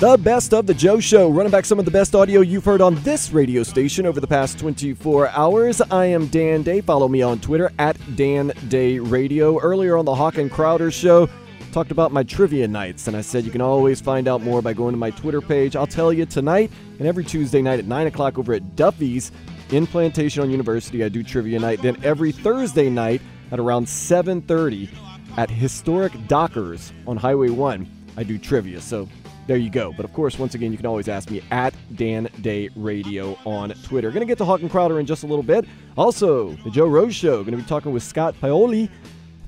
The best of the Joe Show, running back some of the best audio you've heard on this radio station over the past 24 hours. I am Dan Day. Follow me on Twitter at Dan Day Radio. Earlier on the Hawk and Crowder Show, talked about my trivia nights, and I said you can always find out more by going to my Twitter page. I'll tell you tonight and every Tuesday night at 9 o'clock over at Duffy's in Plantation on University. I do trivia night. Then every Thursday night at around 7:30 at Historic Dockers on Highway 1, I do trivia. So there you go. But of course, once again, you can always ask me at Dan Day Radio on Twitter. Going to get to Hawk and Crowder in just a little bit. Also, the Joe Rose Show. Going to be talking with Scott Pioli.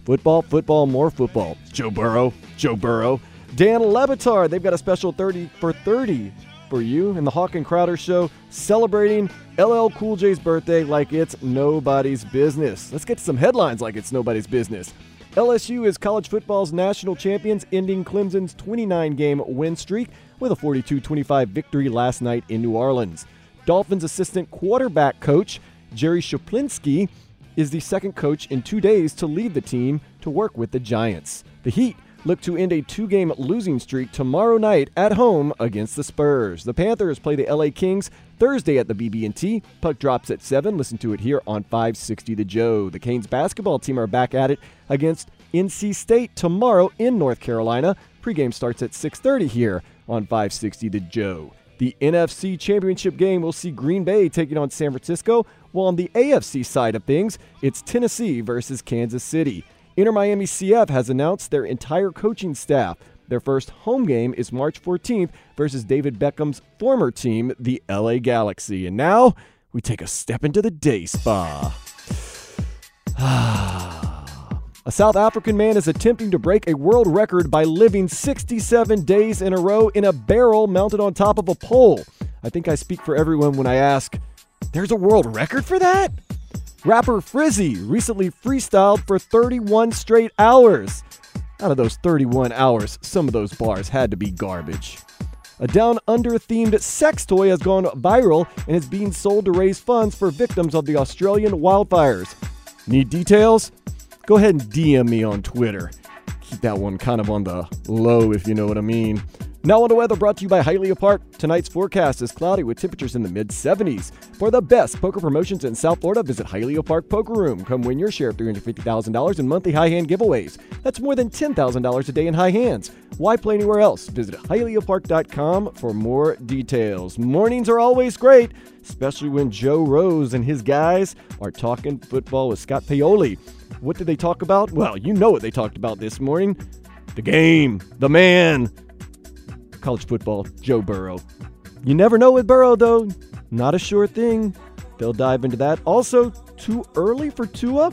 Football, football, more football. Joe Burrow, Joe Burrow. Dan Le Batard. They've got a special 30 for 30 for you in the Hawk and Crowder Show, celebrating LL Cool J's birthday like it's nobody's business. Let's get to some headlines like it's nobody's business. LSU is college football's national champions, ending Clemson's 29 game win streak with a 42 25 victory last night in New Orleans. Dolphins assistant quarterback coach Jerry Schuplinski is the second coach in two days to leave the team to work with the Giants. The Heat look to end a two-game losing streak tomorrow night at home against the Spurs. The Panthers play the LA Kings Thursday at the BB&T. Puck drops at 7. Listen to it here on 560 The Joe. The Canes basketball team are back at it against NC State tomorrow in North Carolina. Pregame starts at 6:30 here on 560 The Joe. The NFC Championship game will see Green Bay taking on San Francisco, while on the AFC side of things, it's Tennessee versus Kansas City. Inter Miami CF has announced their entire coaching staff. Their first home game is March 14th versus David Beckham's former team, the LA Galaxy. And now we take a step into the day spa. a South African man is attempting to break a world record by living 67 days in a row in a barrel mounted on top of a pole. I think I speak for everyone when I ask, there's a world record for that? Rapper Frizzy recently freestyled for 31 straight hours. Out of those 31 hours, some of those bars had to be garbage. A Down Under themed sex toy has gone viral and is being sold to raise funds for victims of the Australian wildfires. Need details? Go ahead and DM me on Twitter. Keep that one kind of on the low, if you know what I mean. Now on the weather brought to you by Hialeah Park. Tonight's forecast is cloudy with temperatures in the mid 70s. For the best poker promotions in South Florida, visit Hialeah Park Poker Room. Come win your share of $350,000 in monthly high hand giveaways. That's more than $10,000 a day in high hands. Why play anywhere else? Visit HialeahPark.com for more details. Mornings are always great, especially when Joe Rose and his guys are talking football with Scott Pioli. What did they talk about? Well, you know what they talked about this morning. The game, the man, college football, Joe Burrow. You never know with Burrow, though. Not a sure thing. They'll dive into that. Also, too early for Tua?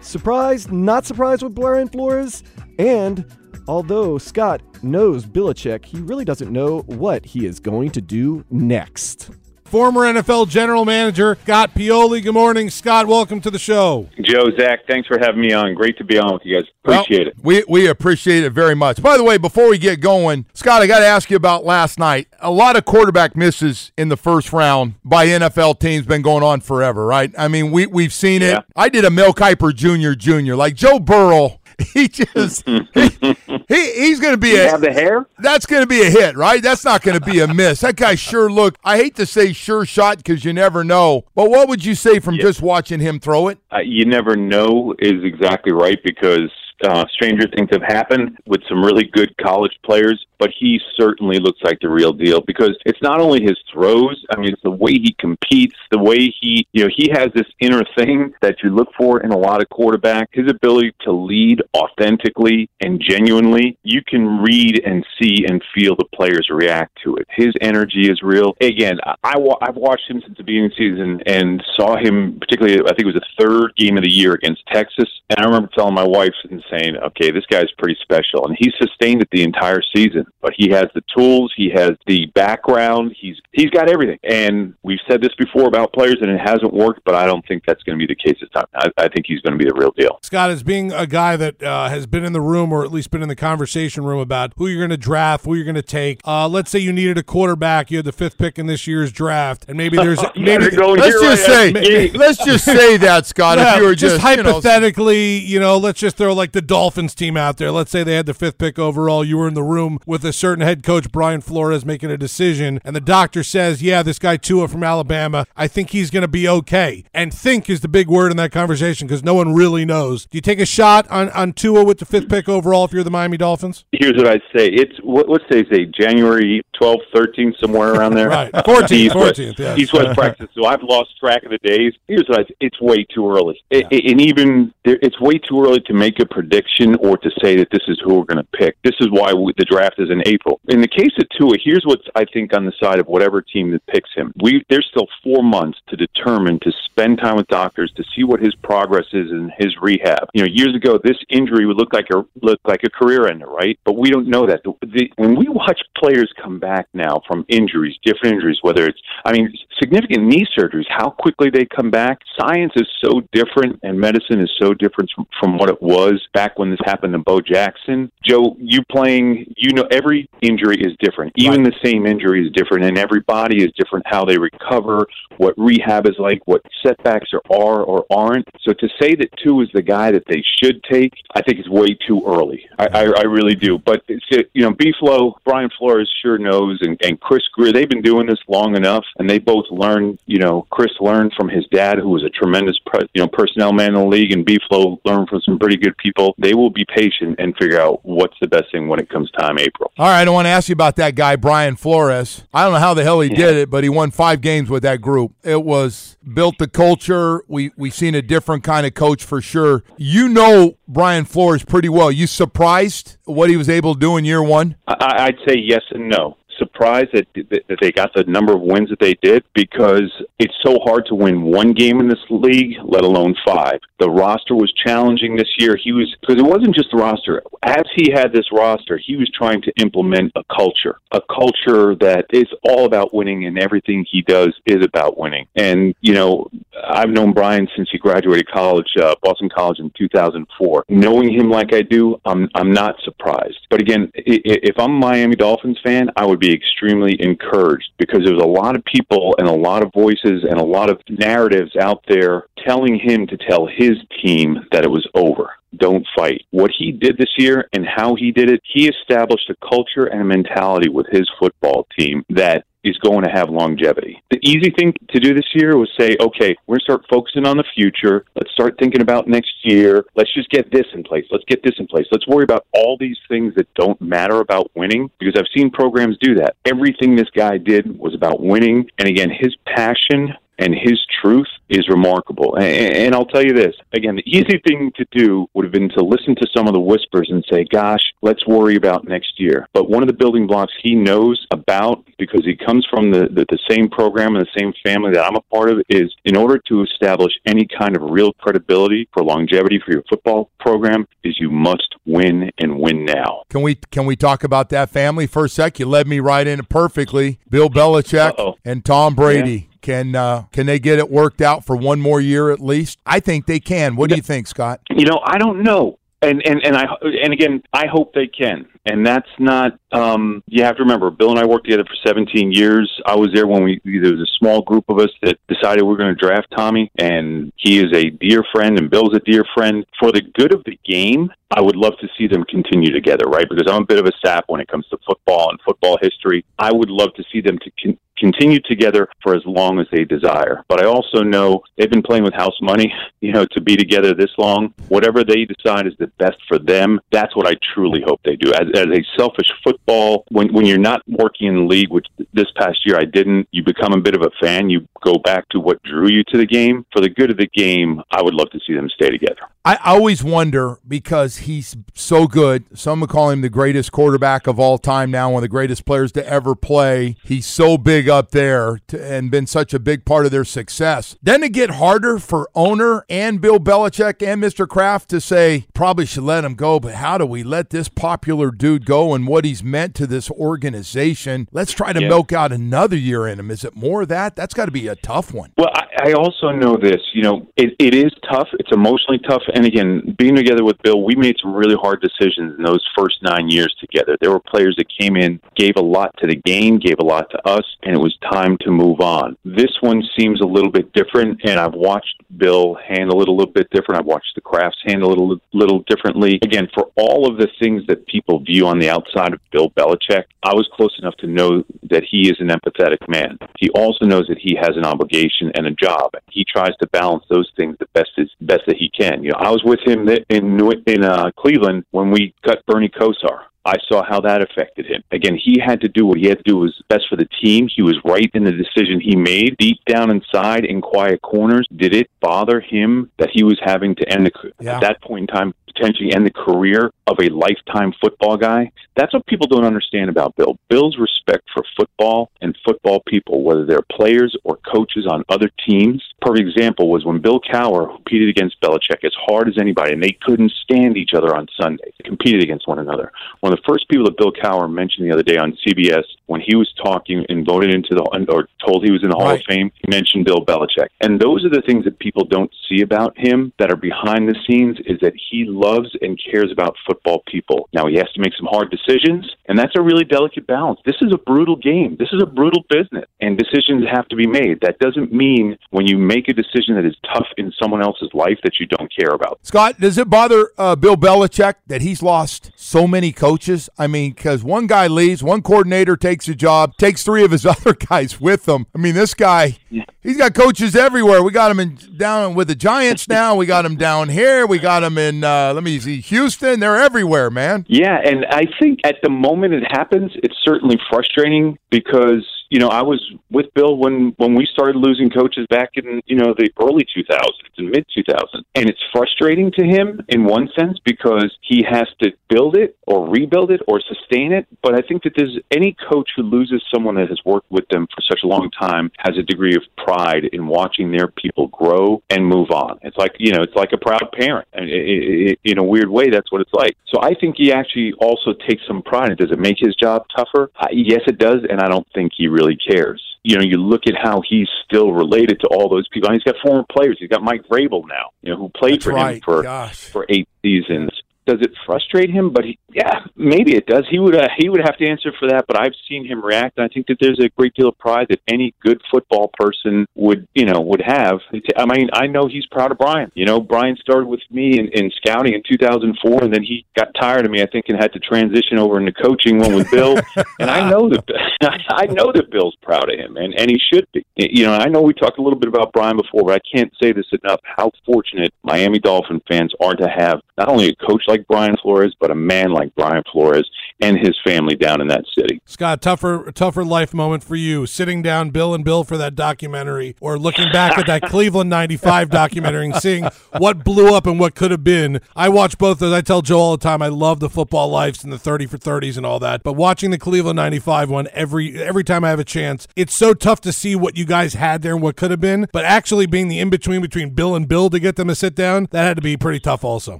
Surprised, not surprised with Brian Flores? And although Scott knows Belichick, he really doesn't know what he is going to do next former NFL general manager, Scott Pioli. Good morning, Scott. Welcome to the show. Joe, Zach, thanks for having me on. Great to be on with you guys. Appreciate well, it. We, we appreciate it very much. By the way, before we get going, Scott, I got to ask you about last night. A lot of quarterback misses in the first round by NFL teams been going on forever, right? I mean, we, we've seen it. I did a Mel Kiper Jr. Jr. Like Joe Burrow he just he, he he's going to be you a have the hair. That's going to be a hit, right? That's not going to be a miss. That guy sure looked. I hate to say sure shot because you never know. But what would you say from just watching him throw it? Uh, you never know is exactly right because uh, stranger things have happened with some really good college players but he certainly looks like the real deal because it's not only his throws. I mean, it's the way he competes, the way he, you know, he has this inner thing that you look for in a lot of quarterbacks. His ability to lead authentically and genuinely. You can read and see and feel the players react to it. His energy is real. Again, I, I've watched him since the beginning of the season and saw him particularly. I think it was the third game of the year against Texas, and I remember telling my wife and saying, "Okay, this guy's pretty special," and he sustained it the entire season. But he has the tools, he has the background, he's he's got everything. And we've said this before about players, and it hasn't worked. But I don't think that's going to be the case this time. I, I think he's going to be the real deal. Scott, as being a guy that uh, has been in the room, or at least been in the conversation room about who you're going to draft, who you're going to take. Uh, let's say you needed a quarterback, you had the fifth pick in this year's draft, and maybe there's maybe let's just say let's just say that Scott. Yeah, if you were just, just hypothetically, you know, you know, let's just throw like the Dolphins team out there. Let's say they had the fifth pick overall. You were in the room with a certain head coach, Brian Flores, making a decision, and the doctor says, "Yeah, this guy Tua from Alabama, I think he's going to be okay." And think is the big word in that conversation because no one really knows. Do you take a shot on on Tua with the fifth pick overall if you're the Miami Dolphins? Here's what I'd say. It's let's say say January 12th, 13th, somewhere around there. right, 14th, 14th, yeah. East West practice. So I've lost track of the days. Here's what I, it's way too early, yeah. it, and even there, it's way too early to make a prediction or to say that this is who we're going to pick. This is why we, the draft is in April. In the case of Tua, here's what's I think on the side of whatever team that picks him. We there's still four months to determine to spend time with doctors to see what his progress is in his rehab. You know, years ago this injury would look like a look like a career ender, right? But we don't know that. The, the, when we watch players come back now from injuries, different injuries, whether it's I mean significant knee surgeries, how quickly they come back. Science is so different, and medicine is so different from, from what it was back when this happened to Bo Jackson. Joe, you playing, you know, every injury is different. Even right. the same injury is different, and every body is different. How they recover, what rehab is like, what setbacks are, are or aren't. So to say that Tua is the guy that they should take, I think is way too early. I, I, I really do. But you know, B-Flow, Brian Flores sure knows, and, and Chris Grier, they've been doing this long enough, and they both learned. You know, Chris learned from his dad, who was a tremendous, you know, personnel man in the league, and B-Flow learned from some pretty good people. They will be patient and figure out what's the best thing when it comes time April. All right, I don't want to ask you about that guy, Brian Flores. I don't know how the hell he yeah. did it, but he won five games with that group. It was built the culture. We we seen a different kind of coach for sure. You know Brian Flores pretty well. You surprised what he was able to do in year one? I, I'd say yes and no surprised that, that they got the number of wins that they did because it's so hard to win one game in this league, let alone five. The roster was challenging this year. He was because it wasn't just the roster. As he had this roster, he was trying to implement a culture, a culture that is all about winning, and everything he does is about winning. And you know, I've known Brian since he graduated college, uh, Boston College in 2004. Knowing him like I do, I'm I'm not surprised. But again, if I'm a Miami Dolphins fan, I would be extremely encouraged because there's a lot of people and a lot of voices and a lot of narratives out there telling him to tell his team that it was over don't fight. What he did this year and how he did it, he established a culture and a mentality with his football team that is going to have longevity. The easy thing to do this year was say, okay, we're going to start focusing on the future. Let's start thinking about next year. Let's just get this in place. Let's get this in place. Let's worry about all these things that don't matter about winning because I've seen programs do that. Everything this guy did was about winning. And again, his passion and his truth is remarkable. And, and, I'll tell you this again, the easy thing to do would have been to listen to some of the whispers and say, gosh, let's worry about next year. But one of the building blocks he knows about, because he comes from the, the, the same program and the same family that I'm a part of, is in order to establish any kind of real credibility for longevity for your football program, is you must win and win now. Can we can we talk about that family for a sec? You led me right in perfectly. Bill Belichick Uh-oh. and Tom Brady. Yeah can uh, can they get it worked out for one more year at least? I think they can. What do you think, Scott? You know, I don't know. And and and I and again, I hope they can. And that's not. Um, you have to remember, Bill and I worked together for 17 years. I was there when we there was a small group of us that decided we we're going to draft Tommy, and he is a dear friend, and Bill's a dear friend. For the good of the game, I would love to see them continue together, right? Because I'm a bit of a sap when it comes to football and football history. I would love to see them to con- continue together for as long as they desire. But I also know they've been playing with house money, you know, to be together this long. Whatever they decide is the best for them, that's what I truly hope they do. As, as a selfish football, when, when you're not working in the league, which this past year I didn't, you become a bit of a fan. You go back to what drew you to the game. For the good of the game, I would love to see them stay together. I always wonder because he's so good. Some would call him the greatest quarterback of all time now, one of the greatest players to ever play. He's so big up there to, and been such a big part of their success. Then it get harder for owner and Bill Belichick and Mr. Kraft to say, probably should let him go, but how do we let this popular dude go and what he's meant to this organization? Let's try to yeah. milk out another year in him. Is it more of that? That's got to be a tough one. Well, I, I also know this. You know, it, it is tough. It's emotionally tough and again, being together with Bill, we made some really hard decisions in those first nine years together. There were players that came in, gave a lot to the game, gave a lot to us, and it was time to move on. This one seems a little bit different, and I've watched Bill handle it a little bit different. I've watched the Krafts handle it a little, little differently. Again, for all of the things that people view on the outside of Bill Belichick, I was close enough to know that he is an empathetic man. He also knows that he has an obligation and a job. He tries to balance those things the best as best that he can. You know, I was with him in in uh, Cleveland when we cut Bernie Kosar. I saw how that affected him. Again, he had to do what he had to do was best for the team. He was right in the decision he made. Deep down inside, in quiet corners, did it bother him that he was having to end the, yeah. at that point in time potentially end the career of a lifetime football guy. That's what people don't understand about Bill. Bill's respect for football and football people, whether they're players or coaches on other teams. Perfect example was when Bill Cowher competed against Belichick as hard as anybody, and they couldn't stand each other on Sunday. They competed against one another. One of the first people that Bill Cowher mentioned the other day on CBS when he was talking and voted into the or told he was in the Hall right. of Fame, he mentioned Bill Belichick. And those are the things that people don't see about him that are behind the scenes is that he loves and cares about football people. Now, he has to make some hard decisions, and that's a really delicate balance. This is a brutal game. This is a brutal business, and decisions have to be made. That doesn't mean when you make a decision that is tough in someone else's life that you don't care about. Scott, does it bother uh, Bill Belichick that he's lost so many coaches? I mean, because one guy leaves, one coordinator takes a job, takes three of his other guys with them. I mean, this guy, he's got coaches everywhere. We got him in down with the Giants now. We got him down here. We got him in. Uh, let me see, Houston. They're everywhere, man. Yeah, and I think at the moment it happens, it's certainly frustrating because you know, I was with Bill when when we started losing coaches back in you know the early 2000s and mid 2000s, and it's frustrating to him in one sense because he has to build it or rebuild it or sustain it. But I think that there's any coach who loses someone that has worked with them for such a long time has a degree of pride in watching their people grow and move on. It's like you know, it's like a proud parent, and in a weird way, that's what it's like. So I think he actually also takes some pride. Does it make his job tougher? Uh, yes, it does, and I don't think he really cares. You know, you look at how he's still related to all those people. And he's got former players. He's got Mike Vrabel now, you know, who played That's for right. him for Gosh. for eight seasons does it frustrate him? But he, yeah, maybe it does. He would uh, he would have to answer for that. But I've seen him react. And I think that there's a great deal of pride that any good football person would you know would have. I mean, I know he's proud of Brian. You know, Brian started with me in, in scouting in 2004, and then he got tired of me, I think, and had to transition over into coaching one with Bill. and I know that I know that Bill's proud of him, and and he should be. You know, I know we talked a little bit about Brian before, but I can't say this enough. How fortunate Miami Dolphin fans are to have not only a coach like like Brian Flores, but a man like Brian Flores and his family down in that city. Scott, tougher tougher life moment for you, sitting down Bill and Bill for that documentary, or looking back at that Cleveland '95 documentary and seeing what blew up and what could have been. I watch both those. I tell Joe all the time I love the football lives and the 30 for 30s and all that, but watching the Cleveland '95 one every every time I have a chance, it's so tough to see what you guys had there and what could have been. But actually being the in between between Bill and Bill to get them to sit down, that had to be pretty tough also.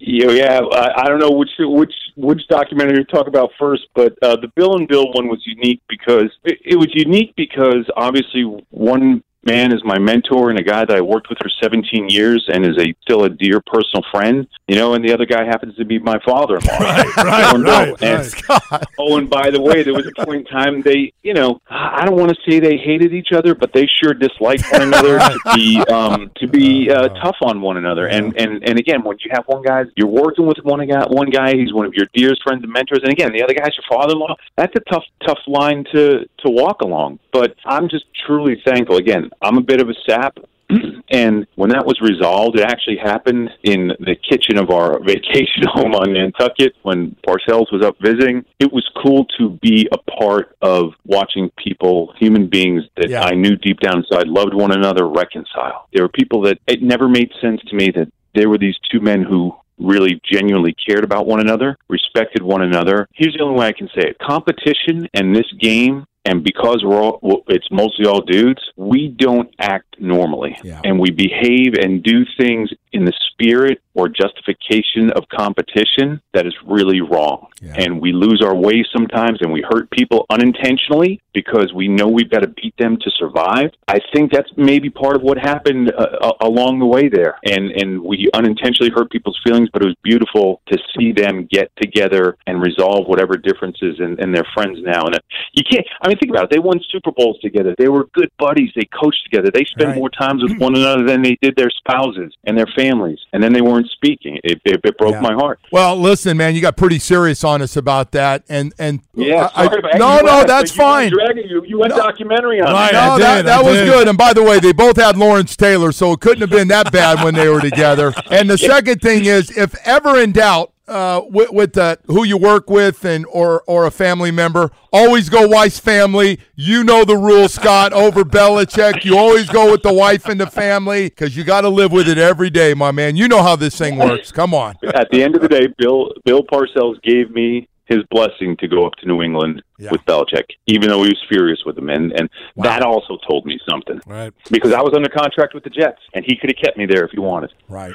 Yeah, yeah. I, I don't know which which which documentary to talk about first, but uh, the Bill and Bill one was unique because it, it was unique because obviously one man is my mentor and a guy that I worked with for 17 years and is a still a dear personal friend, you know, and the other guy happens to be my father-in-law. Right, right, I right, And- right. Scott. Oh, and by the way, there was a point in time they, you know, I don't want to say they hated each other, but they sure disliked one another to be um, to be uh, tough on one another. And and and again, when you have one guy, you're working with one guy, one guy, he's one of your dearest friends and mentors, and again, the other guy's your father-in-law. That's a tough tough line to to walk along. But I'm just truly thankful. Again, I'm a bit of a sap. And when that was resolved, it actually happened in the kitchen of our vacation home on Nantucket when Parcells was up visiting. It was cool to be a part of watching people, human beings that Yeah. I knew deep down inside loved one another, reconcile. There were people that it never made sense to me that there were these two men who really genuinely cared about one another, respected one another. Here's the only way I can say it. Competition and this game and because we're all it's mostly all dudes, we don't act normally. Yeah. And we behave and do things in the spirit or justification of competition that is really wrong. Yeah. And we lose our way sometimes and we hurt people unintentionally because we know we've got to beat them to survive. I think that's maybe part of what happened uh, along the way there. And and we unintentionally hurt people's feelings, but it was beautiful to see them get together and resolve whatever differences and, and they're friends now. And uh, you can't I mean think about it. They won Super Bowls together. They were good buddies. They coached together. They spent Right. more times with one another than they did their spouses and their families. And then they weren't speaking. It, it, it broke Yeah. my heart. Well, listen, man, you got pretty serious on us about that, and and Yeah, I- sorry about no, no, that's you fine. dragging- you, you went No. documentary on Right, it. No, did, that, that was good. And by the way, they both had Lawrence Taylor, so it couldn't have been that bad when they were together. And the second thing is, if ever in doubt uh, with, with the, who you work with and or or a family member, always go wife's family. You know the rule, Scott. Over Belichick, you always go with the wife and the family because you got to live with it every day, my man. You know how this thing works. Come on. At the end of the day, Bill Bill Parcells gave me his blessing to go up to New England Yeah. with Belichick, even though he was furious with him, and and that also told me something Right. because I was under contract with the Jets, and he could have kept me there if he wanted, Right.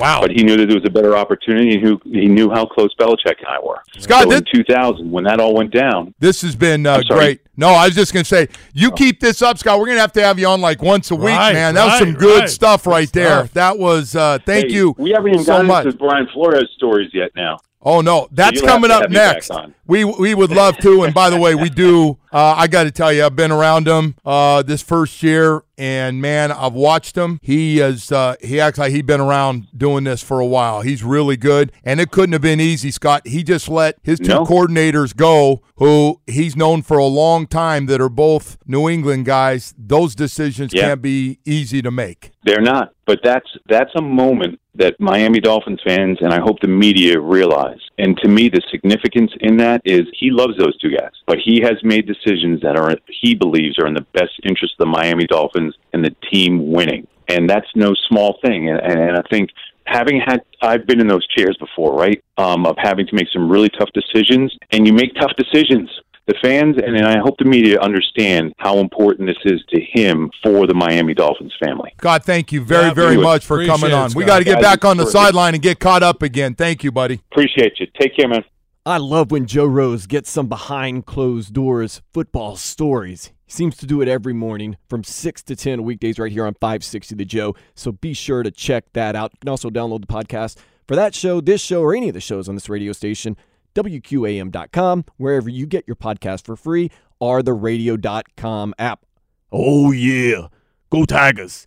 Wow. but he knew that there was a better opportunity, and who he knew how close Belichick and I were. Scott, so in this- 2000, when that all went down, This has been uh, great. No, I was just going to say, you keep this up, Scott. We're going to have to have you on like once a week, Right, man. That was some good right. stuff right Good there. stuff. That was, uh, thank Hey, you We haven't even so gotten much. into Brian Flores stories yet. Now, Oh no, that's you'll coming up have back next. We we would love to. And by the way, we do. Uh, I got to tell you, I've been around him uh, this first year, and man, I've watched him. He is uh, he acts like he's been around doing this for a while. He's really good, and it couldn't have been easy, Scott. He just let his two No. coordinators go, who he's known for a long time, that are both New England guys. Those decisions Yeah. can't be easy to make. They're not, but that's that's a moment that Miami Dolphins fans and I hope the media realize. And to me, the significance in that is he loves those two guys, but he has made decisions that are he believes are in the best interest of the Miami Dolphins and the team winning, and that's no small thing. And, and I think having had I've been in those chairs before, right? Um, of having to make some really tough decisions, and you make tough decisions. The fans and, and I hope the media understand how important this is to him for the Miami Dolphins family. God, thank you very, Yeah, very much for appreciate coming it, on. We got to get back on the sideline and get caught up again. Thank you, buddy. Appreciate you. Take care, man. I love when Joe Rose gets some behind closed doors football stories. He seems to do it every morning from 6 to 10 weekdays right here on 560 The Joe. So be sure to check that out. You can also download the podcast for that show, this show, or any of the shows on this radio station, WQAM.com, wherever you get your podcast for free, or the radio.com app. Oh, yeah. Go Tigers.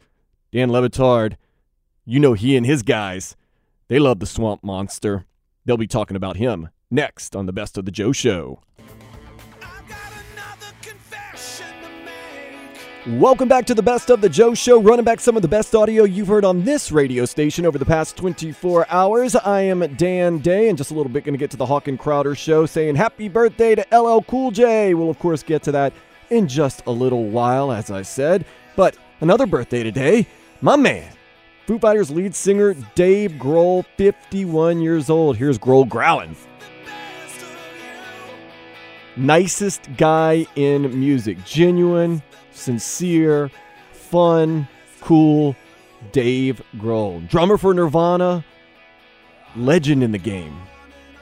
Dan Le Batard, you know he and his guys, they love the swamp monster. They'll be talking about him next on the Best of the Joe Show. Welcome back to the Best of the Joe Show, running back some of the best audio you've heard on this radio station over the past 24 hours. I am Dan Day, and just a little bit going to get to the Hawk and Crowder Show saying happy birthday to LL Cool J. We'll, of course, get to that in just a little while, as I said. But another birthday today, my man, Foo Fighters lead singer Dave Grohl, 51 years old. Here's Grohl growling. Nicest guy in music. Genuine, sincere, fun, cool Dave Grohl. Drummer for Nirvana, legend in the game.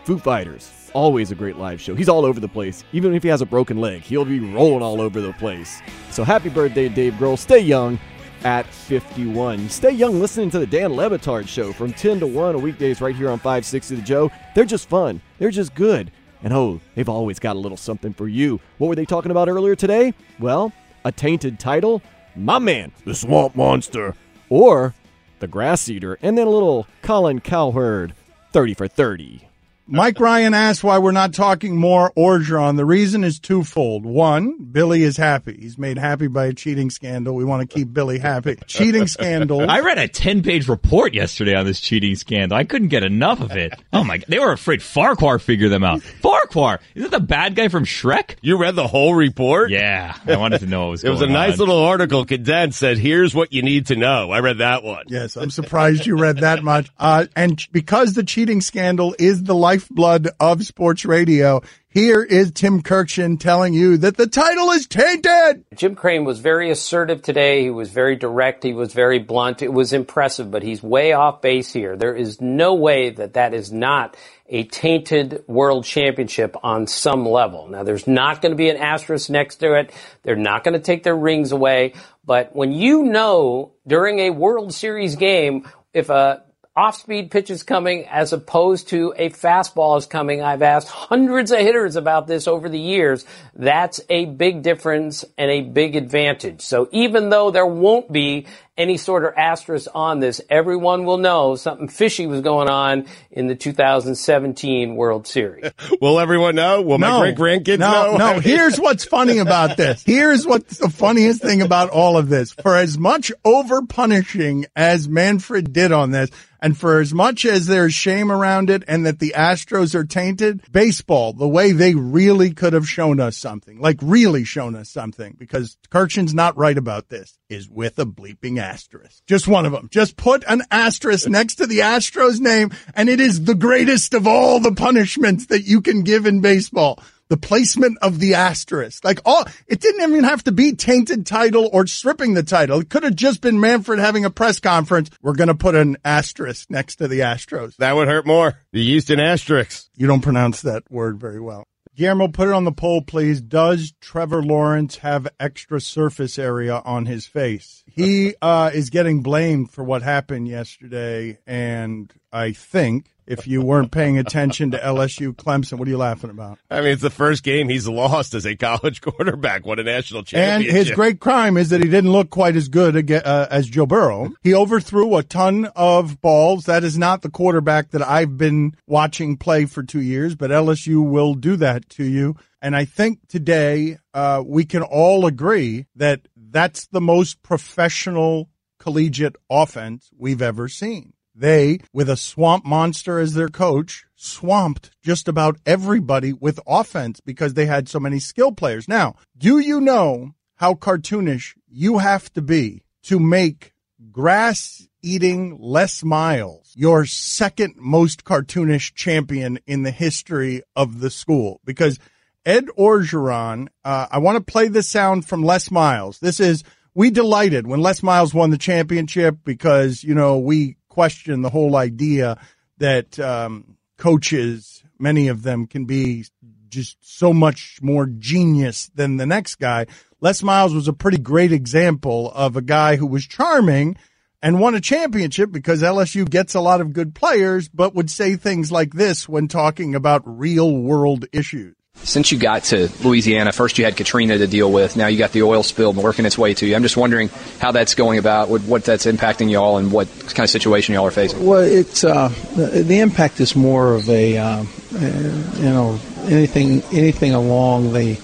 Foo Fighters. always a great live show. He's all over the place. Even if he has a broken leg, he'll be rolling all over the place. So happy birthday, Dave Grohl. Stay young at 51. Stay young listening to the Dan Le Batard show from 10 to 1 on weekdays right here on 560 The Joe. They're just fun. They're just good. And oh, they've always got a little something for you. What were they talking about earlier today? Well, a tainted title, my man, the Swamp Monster, or the Grass Eater, and then a little Colin Cowherd, 30 for 30. Mike Ryan asked why we're not talking more Orgeron. The reason is twofold. One, Billy is happy. He's made happy by a cheating scandal. We want to keep Billy happy. Cheating scandal. I read a 10 page report yesterday on this cheating scandal. I couldn't get enough of it. Oh my God. They were afraid Farquhar figured them out. Farquhar! Is it the bad guy from Shrek? You read the whole report? Yeah. I wanted to know what was It was a nice on. little article condensed said, here's what you need to know. I read that one. Yes, I'm surprised you read that much. Uh, and because the cheating scandal is the lifeblood of sports radio, here is Tim Kurkjian telling you that the title is tainted. Jim Crane was very assertive today. He was very direct. He was very blunt. It was impressive, but he's way off base here. There is no way that that is not a tainted world championship on some level. Now, there's not going to be an asterisk next to it. They're not going to take their rings away. But when you know during a World Series game, if a off-speed pitch is coming as opposed to a fastball is coming. I've asked hundreds of hitters about this over the years. That's a big difference and a big advantage. So even though there won't be any sort of asterisk on this, everyone will know something fishy was going on in the 2017 World Series. will everyone know? Will no, my great grandkids no, know? No, here's what's funny about this. Here's what's the funniest thing about all of this. For as much over punishing as Manfred did on this, and for as much as there's shame around it and that the Astros are tainted, baseball, the way they really could have shown us something, like really shown us something, because Kurkjian's not right about this, is with a bleeping asterisk. Just one of them. Just put an asterisk next to the Astros name and it is the greatest of all the punishments that you can give in baseball the placement of the asterisk. Like all, it didn't even have to be tainted title or stripping the title. It could have just been Manfred having a press conference. We're going to put an asterisk next to the Astros. That would hurt more. The Houston Asterix. You don't pronounce that word very well. Guillermo, put it on the poll, please. Does Trevor Lawrence have extra surface area on his face? He uh, is getting blamed for what happened yesterday, and I think if you weren't paying attention to LSU Clemson. What are you laughing about? I mean, it's the first game he's lost as a college quarterback. What a national championship. And his great crime is that he didn't look quite as good uh, as Joe Burrow. He overthrew a ton of balls. That is not the quarterback that I've been watching play for two years, but LSU will do that to you. And I think today uh, we can all agree that that's the most professional collegiate offense we've ever seen. They, with a swamp monster as their coach, swamped just about everybody with offense because they had so many skill players. Now, do you know how cartoonish you have to be to make grass eating Les Miles your second most cartoonish champion in the history of the school? Because Ed Orgeron, uh, I want to play the sound from Les Miles. This is, we delighted when Les Miles won the championship because, you know, we question the whole idea that um, coaches, many of them, can be just so much more genius than the next guy. Les Miles was a pretty great example of a guy who was charming and won a championship because LSU gets a lot of good players, but would say things like this when talking about real world issues. Since you got to Louisiana, first you had Katrina to deal with. Now you got the oil spill working its way to you. I'm just wondering how that's going about, what, that's impacting y'all, and what kind of situation y'all are facing. Well, it's uh, the impact is more of a uh, you know anything anything along the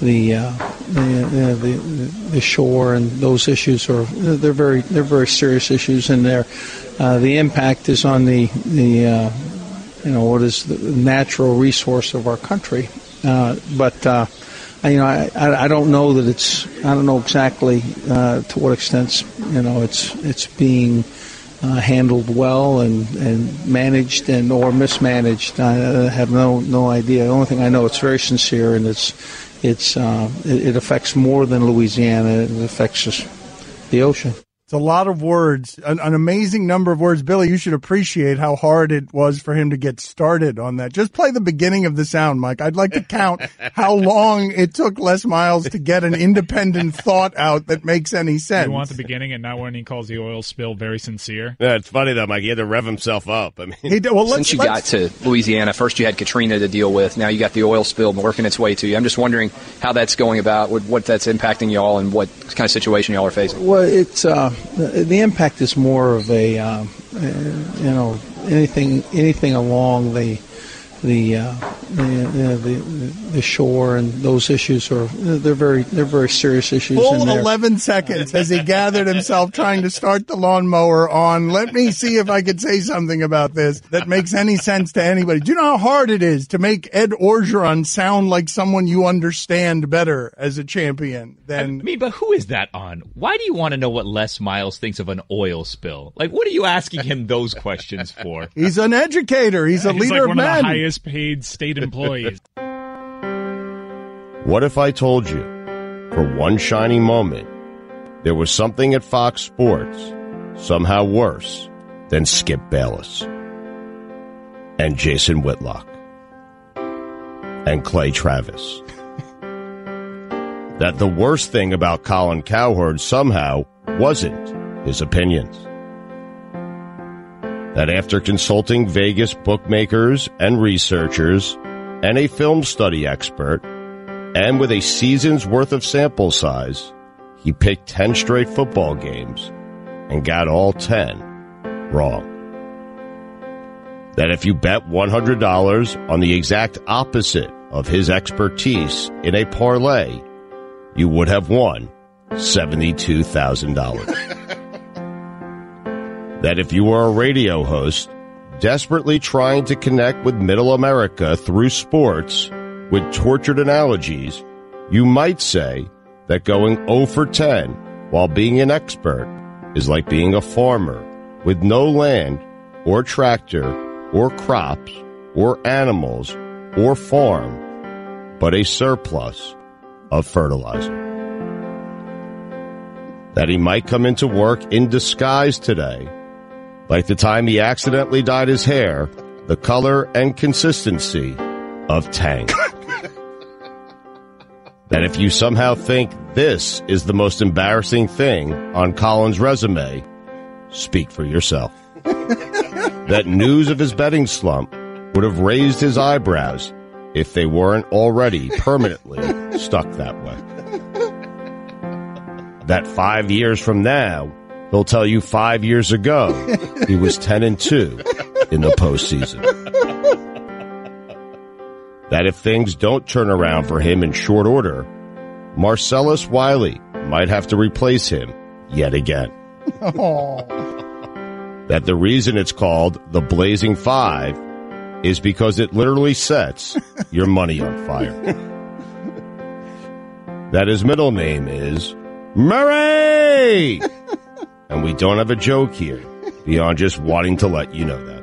the, uh, the, the, the shore and those issues are they're very they're very serious issues and they uh, the impact is on the the uh, you know what is the natural resource of our country but uh, you know, I, I don't know that it's I don't know exactly uh, to what extent you know it's it's being uh, handled well and, and managed and or mismanaged. I, have no no idea. The only thing I know it's very sincere and it's it's uh, it, it, affects more than Louisiana. It affects the ocean. It's a lot of words, an, an, amazing number of words. Billy, you should appreciate how hard it was for him to get started on that. Just play the beginning of the sound, Mike. I'd like to count how long it took Les Miles to get an independent thought out that makes any sense. You want the beginning and not when he calls the oil spill very sincere? Yeah, it's funny though, Mike. He had to rev himself up. I mean, he did, well, since you got to Louisiana, first you had Katrina to deal with. Now you got the oil spill working its way to you. I'm just wondering how that's going about, what that's impacting y'all, and what kind of situation y'all are facing. Well, it's uh, the impact is more of a uh, you know anything anything along the the, uh, the, the, the shore and those issues are they're very they're very serious issues. Full eleven seconds as he gathered himself trying to start the lawnmower on. Let me see if I could say something about this that makes any sense to anybody. Do you know how hard it is to make Ed Orgeron sound like someone you understand better as a champion than? I mean, but who is that on? Why do you want to know what Les Miles thinks of an oil spill? Like, what are you asking him those questions for? He's an educator. He's a He's leader like of one men. Of the highest paid state employees. What if I told you, for one shining moment, there was something at Fox Sports somehow worse than Skip Bayless and Jason Whitlock and Clay Travis? that the worst thing about Colin Cowherd somehow wasn't his opinions. That after consulting Vegas bookmakers and researchers and a film study expert, and with a season's worth of sample size, he picked 10 straight football games and got all 10 wrong. That if you bet $100 on the exact opposite of his expertise in a parlay, you would have won $72,000. that if you are a radio host desperately trying to connect with middle America through sports with tortured analogies, you might say that going 0 for 10 while being an expert is like being a farmer with no land or tractor or crops or animals or farm, but a surplus of fertilizer. That he might come into work in disguise today, like the time he accidentally dyed his hair the color and consistency of Tang. that if you somehow think this is the most embarrassing thing on Colin's resume, speak for yourself. that news of his betting slump would have raised his eyebrows if they weren't already permanently stuck that way. That five years from now, he'll tell you five years ago he was 10 and 2 in the postseason. That if things don't turn around for him in short order, Marcellus Wiley might have to replace him yet again. That the reason it's called the Blazing Five is because it literally sets your money on fire. that his middle name is Murray! And we don't have a joke here beyond just wanting to let you know that.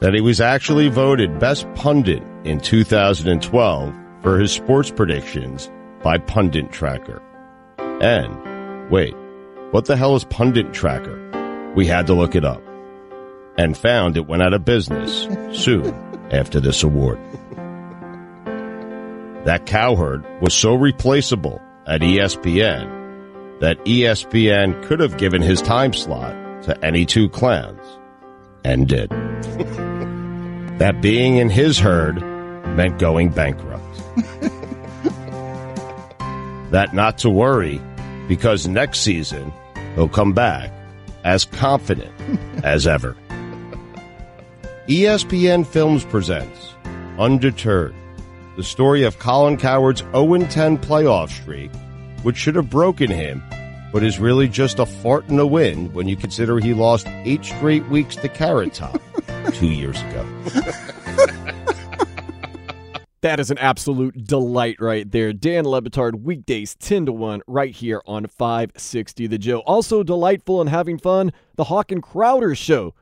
That he was actually voted best pundit in 2012 for his sports predictions by Pundit Tracker. And, wait, what the hell is Pundit Tracker? We had to look it up and found it went out of business soon after this award. That Cowherd was so replaceable at ESPN that ESPN could have given his time slot to any two clans and did. that being in his herd meant going bankrupt. that not to worry because next season he'll come back as confident as ever. ESPN Films presents Undeterred, the story of Colin Cowherd's 0-10 playoff streak, which should have broken him, but is really just a fart in the wind when you consider he lost eight straight weeks to Carrot Top two years ago. That is an absolute delight right there. Dan Le Batard, weekdays 10 to 1, right here on 560 The Joe. Also delightful and having fun, the Hawk and Crowder Show.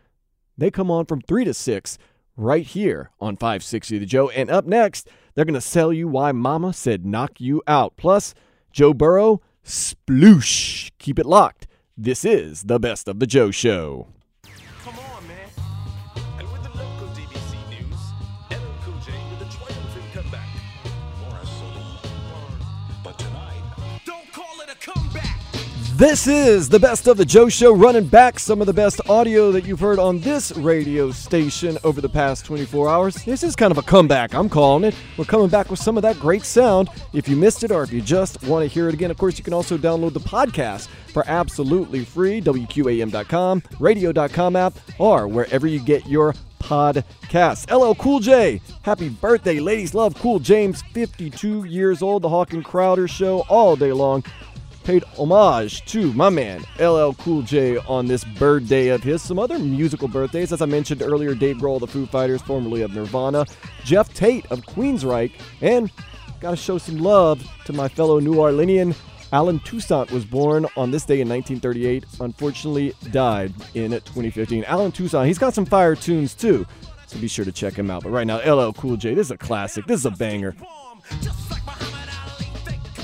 They come on from 3 to 6 right here on 560 The Joe. And up next, they're going to sell you why Mama said knock you out. Plus, Joe Burrow sploosh. Keep it locked. This is the best of the Joe Show. This is the best of the Joe Show, running back some of the best audio that you've heard on this radio station over the past 24 hours. This is kind of a comeback, I'm calling it. We're coming back with some of that great sound. If you missed it or if you just want to hear it again, of course, you can also download the podcast for absolutely free. WQAM.com, radio.com app, or wherever you get your podcasts. LL Cool J, happy birthday, ladies. Love Cool James, 52 years old. The Hawk and Crowder show all day long paid homage to my man LL Cool J on this birthday of his. Some other musical birthdays, as I mentioned earlier, Dave Grohl, the Foo Fighters, formerly of Nirvana, Geoff Tate of Queensryche, and gotta show some love to my fellow New Orleanian. Allen Toussaint was born on this day in 1938. Unfortunately, died in 2015. Allen Toussaint, he's got some fire tunes too, so be sure to check him out. But right now, LL Cool J, this is a classic. This is a banger.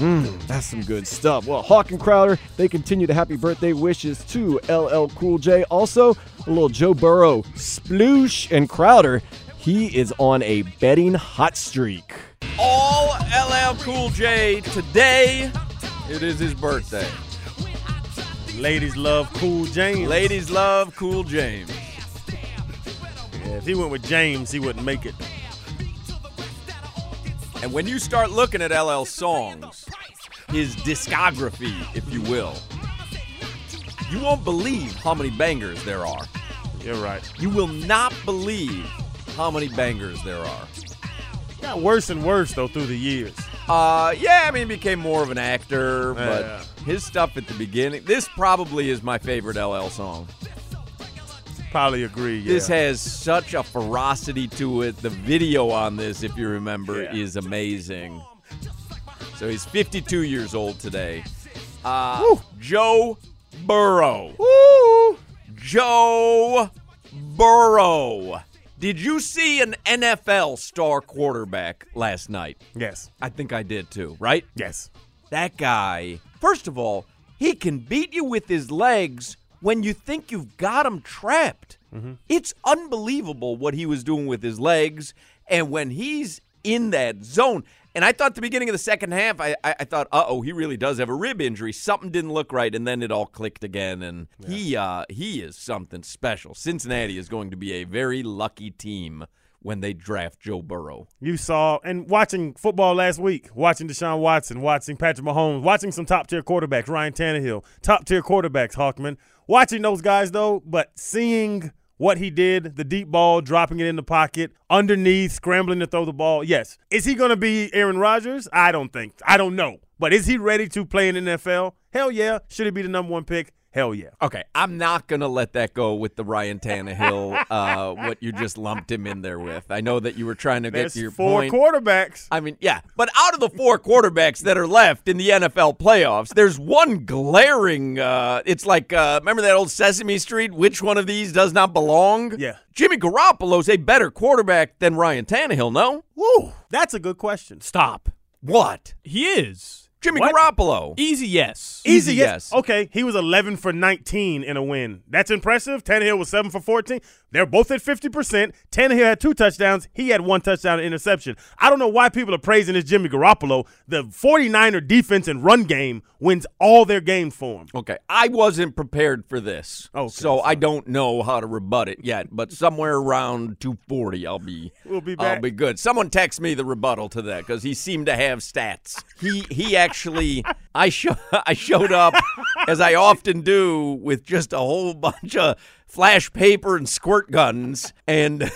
Mmm, that's some good stuff. Well, Hawk and Crowder, they continue the happy birthday wishes to LL Cool J. Also, a little Joe Burrow, Sploosh, and Crowder. He is on a betting hot streak. All LL Cool J today. It is his birthday. Ladies love Cool James. Ladies love Cool James. Yeah, if he went with James, he wouldn't make it. And when you start looking at LL songs, his discography, if you will, you won't believe how many bangers there are. You're right. You will not believe how many bangers there are. Got worse and worse though through the years. Uh, yeah, I mean, he became more of an actor, but his stuff at the beginning. This probably is my favorite LL song. Probably agree. Yeah. This has such a ferocity to it. The video on this, if you remember, Yeah. is amazing. So he's 52 years old today. Uh, Joe Burrow. Joe Burrow. Did you see an NFL star quarterback last night? Yes. I think I did too, right? Yes. That guy, first of all, he can beat you with his legs when you think you've got him trapped. It's unbelievable what he was doing with his legs. And when he's in that zone, and I thought at the beginning of the second half, I, I, I thought, uh oh, he really does have a rib injury. Something didn't look right, and then it all clicked again. And he uh, he is something special. Cincinnati is going to be a very lucky team when they draft Joe Burrow. You saw and watching football last week, watching Deshaun Watson, watching Patrick Mahomes, watching some top tier quarterbacks, Ryan Tannehill, top tier quarterbacks, Hawkman. Watching those guys though, but seeing what he did, the deep ball, dropping it in the pocket, underneath, scrambling to throw the ball. Yes. Is he going to be Aaron Rodgers? I don't think. I don't know. But is he ready to play in the NFL? Hell yeah. Should he be the number one pick? Hell yeah. Okay, I'm not gonna let that go with the Ryan Tannehill. uh, what you just lumped him in there with. I know that you were trying to get to your four point. quarterbacks. I mean, yeah, but out of the four quarterbacks that are left in the NFL playoffs, there's one glaring. Uh, it's like uh, remember that old Sesame Street? Which one of these does not belong? Yeah. Jimmy Garoppolo's a better quarterback than Ryan Tannehill. No. Woo. That's a good question. Stop. What? He is. Jimmy What? Garoppolo. Easy yes. Easy yes. Okay, he was 11 for 19 in a win. That's impressive. Tannehill was 7 for 14. They're both at 50%. Tannehill had two touchdowns. He had one touchdown and interception. I don't know why people are praising this Jimmy Garoppolo. The 49er defense and run game wins all their games for him. Okay, I wasn't prepared for this, Oh, so I don't know how to rebut it yet. But somewhere around 240, I'll be We'll be back. I'll be good. Someone text me the rebuttal to that because he seemed to have stats. He he actually I show I showed up as I often do with just a whole bunch of flash paper and squirt guns, and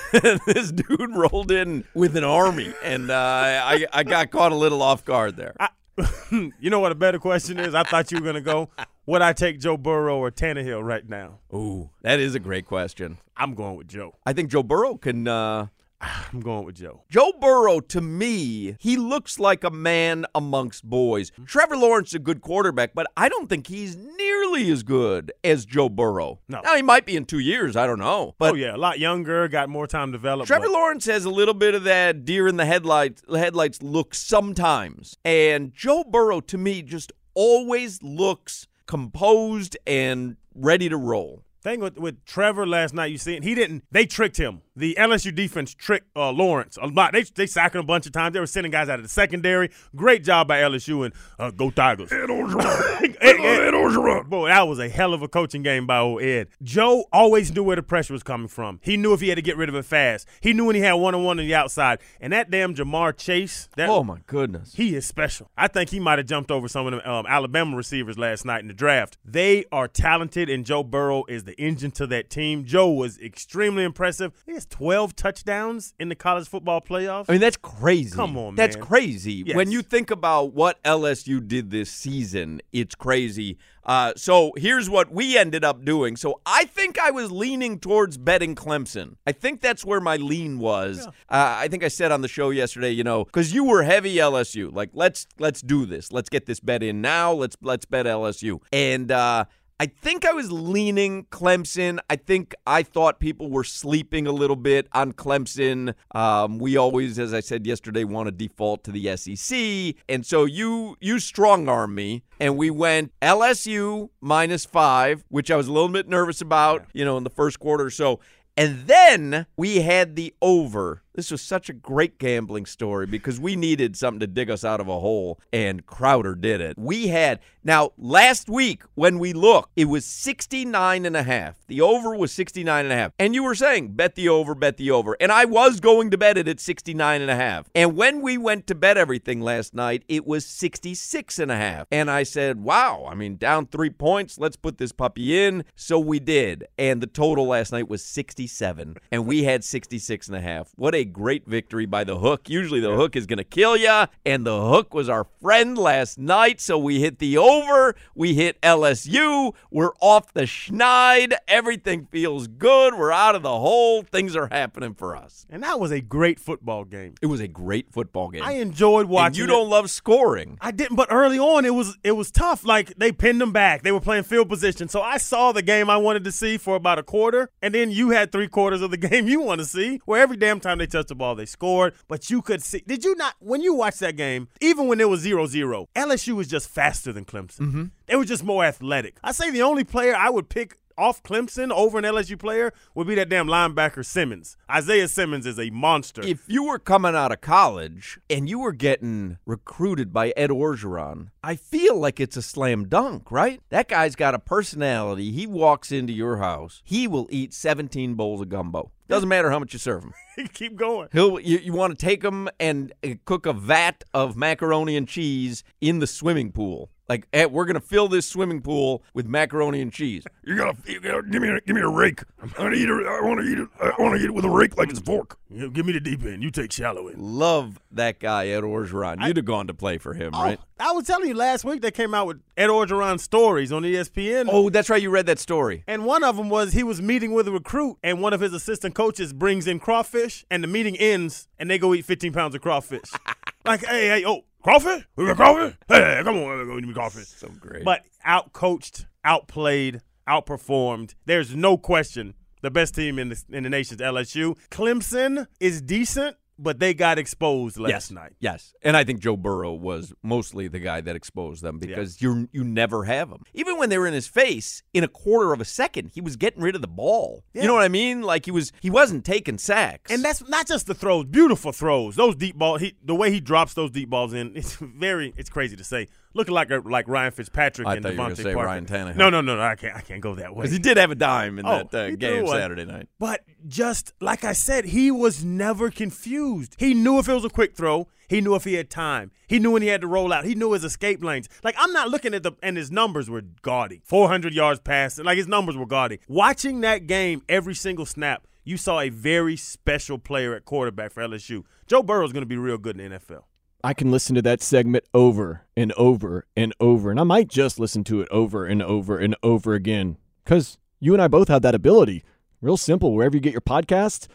this dude rolled in with an army, and uh, I I got caught a little off guard there. you know what a better question is? I thought you were going to go, would I take Joe Burrow or Tannehill right now? Ooh, that is a great question. I'm going with Joe. I think Joe Burrow can. Uh, I'm going with Joe. Joe Burrow, to me, he looks like a man amongst boys. Mm-hmm. Trevor Lawrence is a good quarterback, but I don't think he's nearly as good as Joe Burrow. No. Now, he might be in two years. I don't know. But oh, yeah, a lot younger, got more time to develop. Trevor but- Lawrence has a little bit of that deer in the headlights headlights look sometimes. And Joe Burrow to me just always looks composed and ready to roll. Thing with, with Trevor last night, you see, he didn't. They tricked him. The LSU defense tricked uh, Lawrence a lot. They they sacked him a bunch of times. They were sending guys out of the secondary. Great job by LSU and uh, go Tigers. Ed Orgeron. Ed, Ed Orgeron. Boy, that was a hell of a coaching game by old Ed. Joe always knew where the pressure was coming from. He knew if he had to get rid of it fast. He knew when he had one on one on the outside. And that damn Ja'Marr Chase. That, Oh my goodness. he is special. I think he might have jumped over some of the um, Alabama receivers last night in the draft. They are talented, and Joe Burrow is the engine to that team. Joe was extremely impressive. He has 12 touchdowns in the college football playoffs. I mean, that's crazy. Come on, That's man. crazy. Yes. When you think about what LSU did this season, it's crazy. Uh, so here's what we ended up doing. So I think I was leaning towards betting Clemson. I think that's where my lean was. Uh, I think I said on the show yesterday, you know, because you were heavy LSU. Like let's let's do this. Let's get this bet in now. Let's let's bet LSU. And uh, I think I was leaning Clemson. I think I thought people were sleeping a little bit on Clemson. Um, we always, as I said yesterday, want to default to the SEC, and so you you strong arm me, and we went LSU minus five, which I was a little bit nervous about, you know, in the first quarter or so. And then we had the over. This was such a great gambling story because we needed something to dig us out of a hole, and Crowder did it. We had, now, last week when we looked, it was 69 and a half. The over was 69 and a half. And you were saying, bet the over, bet the over. And I was going to bet it at 69 and a half. And when we went to bet everything last night, it was 66 and a half. And I said, wow, I mean, down three points. Let's put this puppy in. So we did. And the total last night was 67. And we had 66 and a half. What a great victory by the hook. Usually the hook is going to kill you. And the hook was our friend last night. So we hit the over. We hit LSU. We're off the schneid. Everything feels good. We're out of the hole. Things are happening for us. And that was a great football game. It was a great football game. I enjoyed watching. and you it. don't love scoring. I didn't, but early on it was it was tough. Like they pinned them back. They were playing field position. So I saw the game I wanted to see for about a quarter, and then you had three quarters of the game you want to see, where every damn time they touched the ball they scored. But you could see. Did you not when you watched that game? Even when it was 0-0, LSU was just faster than Clemson. Mm-hmm. They were just more athletic. I say the only player I would pick off Clemson over an LSU player would be that damn linebacker Simmons. Isaiah Simmons is a monster. If you were coming out of college and you were getting recruited by Ed Orgeron, I feel like it's a slam dunk, right? That guy's got a personality. He walks into your house, he will eat 17 bowls of gumbo. Doesn't matter how much you serve him. Keep going. He'll you, you want to take him and uh, cook a vat of macaroni and cheese in the swimming pool. Like eh, we're gonna fill this swimming pool with macaroni and cheese. You gotta, you gotta give me, a, give me a rake. I'm gonna eat it. I want to eat it. I want to eat it with a rake like it's a fork. You- Give me the deep end. You take shallow end. Love that guy Ed Orgeron. You'd have gone to play for him, right? I was telling you last week they came out with Ed Orgeron stories on ESPN. Oh, that's right. You read that story. And one of them was he was meeting with a recruit, and one of his assistant coaches brings in crawfish, and the meeting ends, and they go eat 15 pounds of crawfish. like, hey, hey, oh, crawfish? We got crawfish? Hey, come on, go eat me crawfish. So great. But outcoached, outplayed, outperformed. There's no question the best team in the, in the nation's LSU. Clemson is decent, but they got exposed last yes. night. Yes, and I think Joe Burrow was mostly the guy that exposed them because you you never have him. Even when they were in his face, in a quarter of a second, he was getting rid of the ball. Yeah. You know what I mean? Like he was he wasn't taking sacks. And that's not just the throws, beautiful throws. Those deep balls, he, the way he drops those deep balls in, it's very, it's crazy to say. Looking like a, like Ryan Fitzpatrick I and thought you were gonna DeVante say Parker. Ryan Tannehill. No, no, no, no, I can't, I can't go that way. because he did have a dime in Oh, that uh, game. Saturday night. But just like I said, he was never confused. He knew if it was a quick throw. He knew if he had time. He knew when he had to roll out. He knew his escape lanes. Like I'm not looking at the and his numbers were gaudy. 400 yards passing. Like his numbers were gaudy. Watching that game every single snap, you saw a very special player at quarterback for LSU. Joe Burrow is going to be real good in the NFL. I can listen to that segment over and over and over, and I might just listen to it over and over and over again because you and I both have that ability. Real simple. Wherever you get your podcasts,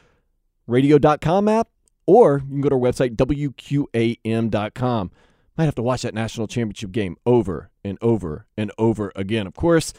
radio.com app, or you can go to our website, WQAM.com. Might have to watch that national championship game over and over and over again. Of course,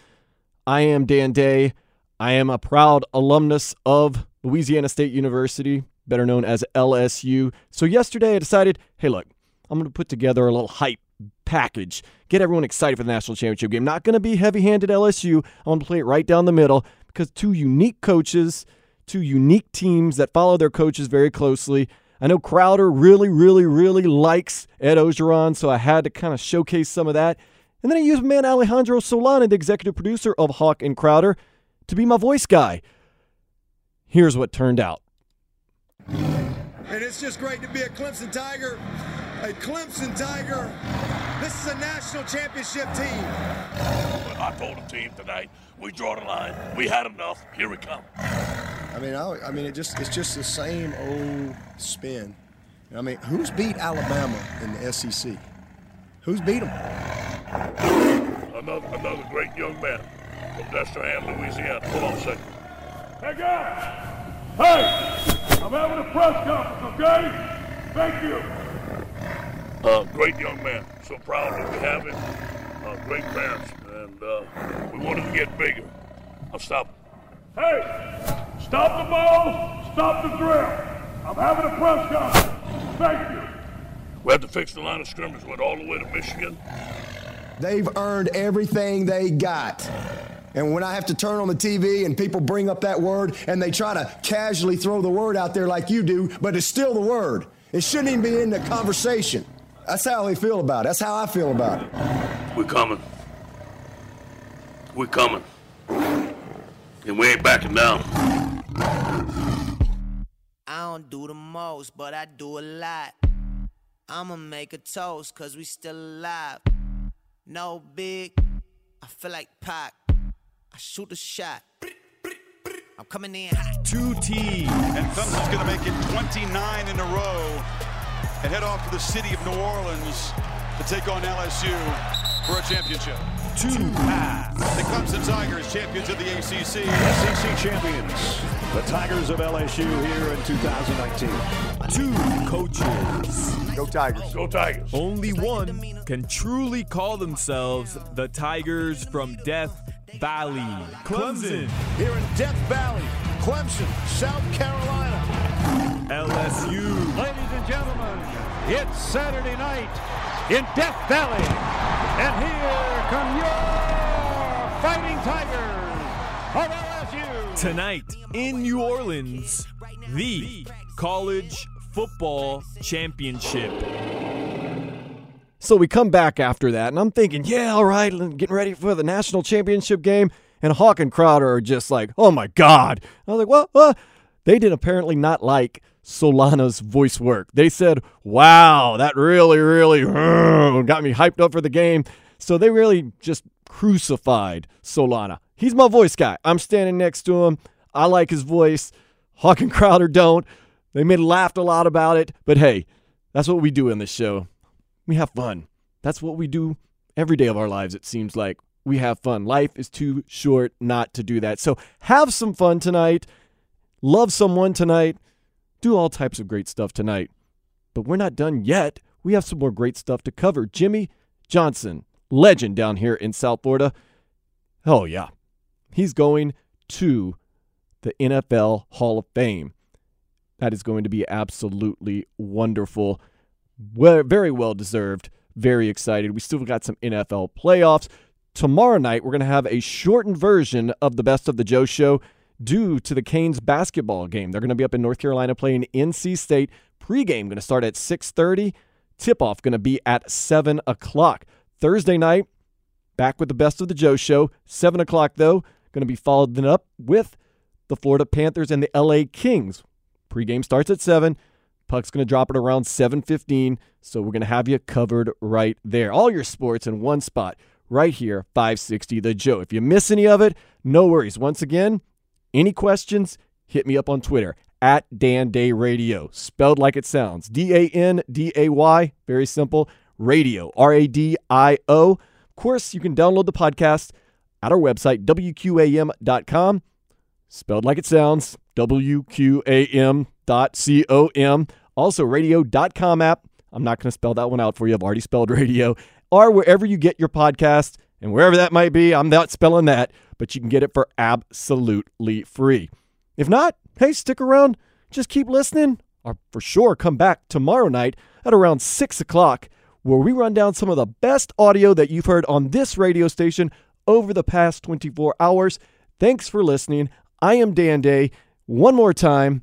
I am Dan Day. I am a proud alumnus of Louisiana State University, better known as LSU. So yesterday I decided, hey, look, I'm going to put together a little hype package. Get everyone excited for the national championship game. Not going to be heavy handed LSU. I'm going to play it right down the middle because two unique coaches, two unique teams that follow their coaches very closely. I know Crowder really, really, really likes Ed Orgeron, so I had to kind of showcase some of that. And then I used man Alejandro Solana, the executive producer of Hawk and Crowder, to be my voice guy. Here's what turned out. And it's just great to be a Clemson Tiger. A Clemson Tiger. This is a national championship team. I told the team tonight, we draw the line. We had enough. Here we come. I mean, I, I mean, it just it's just the same old spin. I mean, who's beat Alabama in the SEC? Who's beat them? Another, another great young man from Destrehan, Louisiana. Hold on a second. Hey, guys! Hey! I'm having a press conference, okay? Thank you. Uh, great young man. So proud that we have him. Uh, great parents. And uh, we wanted to get bigger. I'll stop. Hey! Stop the ball! Stop the drill! I'm having a press conference. Thank you. We had to fix the line of scrimmage. Went all the way to Michigan. They've earned everything they got. And when I have to turn on the TV and people bring up that word and they try to casually throw the word out there like you do, but it's still the word. It shouldn't even be in the conversation. That's how they feel about it. That's how I feel about it. We're coming. We're coming. And we ain't backing down. I don't do the most, but I do a lot. I'ma make a toast, cause we still alive. No big, I feel like Pac. I shoot a shot. I'm coming in hot. Two T. And Clemson's going to make it 29 in a row and head off to the city of New Orleans to take on LSU for a championship. Two pass. The Clemson Tigers, champions of the ACC. SEC champions, the Tigers of LSU here in 2019. Two coaches. Go Tigers. Go Tigers. Only one can truly call themselves the Tigers from Death Valley. Clemson. Here in Death Valley, Clemson, South Carolina. LSU. Ladies and gentlemen, it's Saturday night in Death Valley. And here come your fighting Tigers of LSU. Tonight in New Orleans, the College Football Championship. So we come back after that, and I'm thinking, yeah, all right, getting ready for the national championship game. And Hawk and Crowder are just like, oh my God. I was like, well, uh, they did apparently not like Solana's voice work. They said, wow, that really, really uh, got me hyped up for the game. So they really just crucified Solana. He's my voice guy. I'm standing next to him. I like his voice. Hawk and Crowder don't. They made laughed a lot about it. But hey, that's what we do in this show. We have fun. That's what we do every day of our lives, it seems like. We have fun. Life is too short not to do that. So have some fun tonight. Love someone tonight. Do all types of great stuff tonight. But we're not done yet. We have some more great stuff to cover. Jimmy Johnson, legend down here in South Florida. Oh, yeah. He's going to the NFL Hall of Fame. That is going to be absolutely wonderful. Very well deserved. Very excited. We still got some NFL playoffs. Tomorrow night, we're going to have a shortened version of the Best of the Joe Show due to the Canes basketball game. They're going to be up in North Carolina playing NC State. Pregame going to start at 6:30. Tip-off going to be at 7 o'clock. Thursday night, back with the Best of the Joe Show. 7 o'clock, though, going to be followed up with the Florida Panthers and the LA Kings. Pregame starts at 7. Puck's going to drop it around 7:15, so we're going to have you covered right there. All your sports in one spot, right here, 560 The Joe. If you miss any of it, no worries. Once again, any questions, hit me up on Twitter at Dan Day Radio, spelled like it sounds. D A N D A Y, very simple. Radio, R A D I O. Of course, you can download the podcast at our website, WQAM.com, spelled like it sounds, WQAM.com. Also, radio.com app. I'm not going to spell that one out for you. I've already spelled radio. Or wherever you get your podcast, and wherever that might be, I'm not spelling that, but you can get it for absolutely free. If not, hey, stick around. Just keep listening, or for sure come back tomorrow night at around 6 o'clock where we run down some of the best audio that you've heard on this radio station over the past 24 hours. Thanks for listening. I am Dan Day. One more time,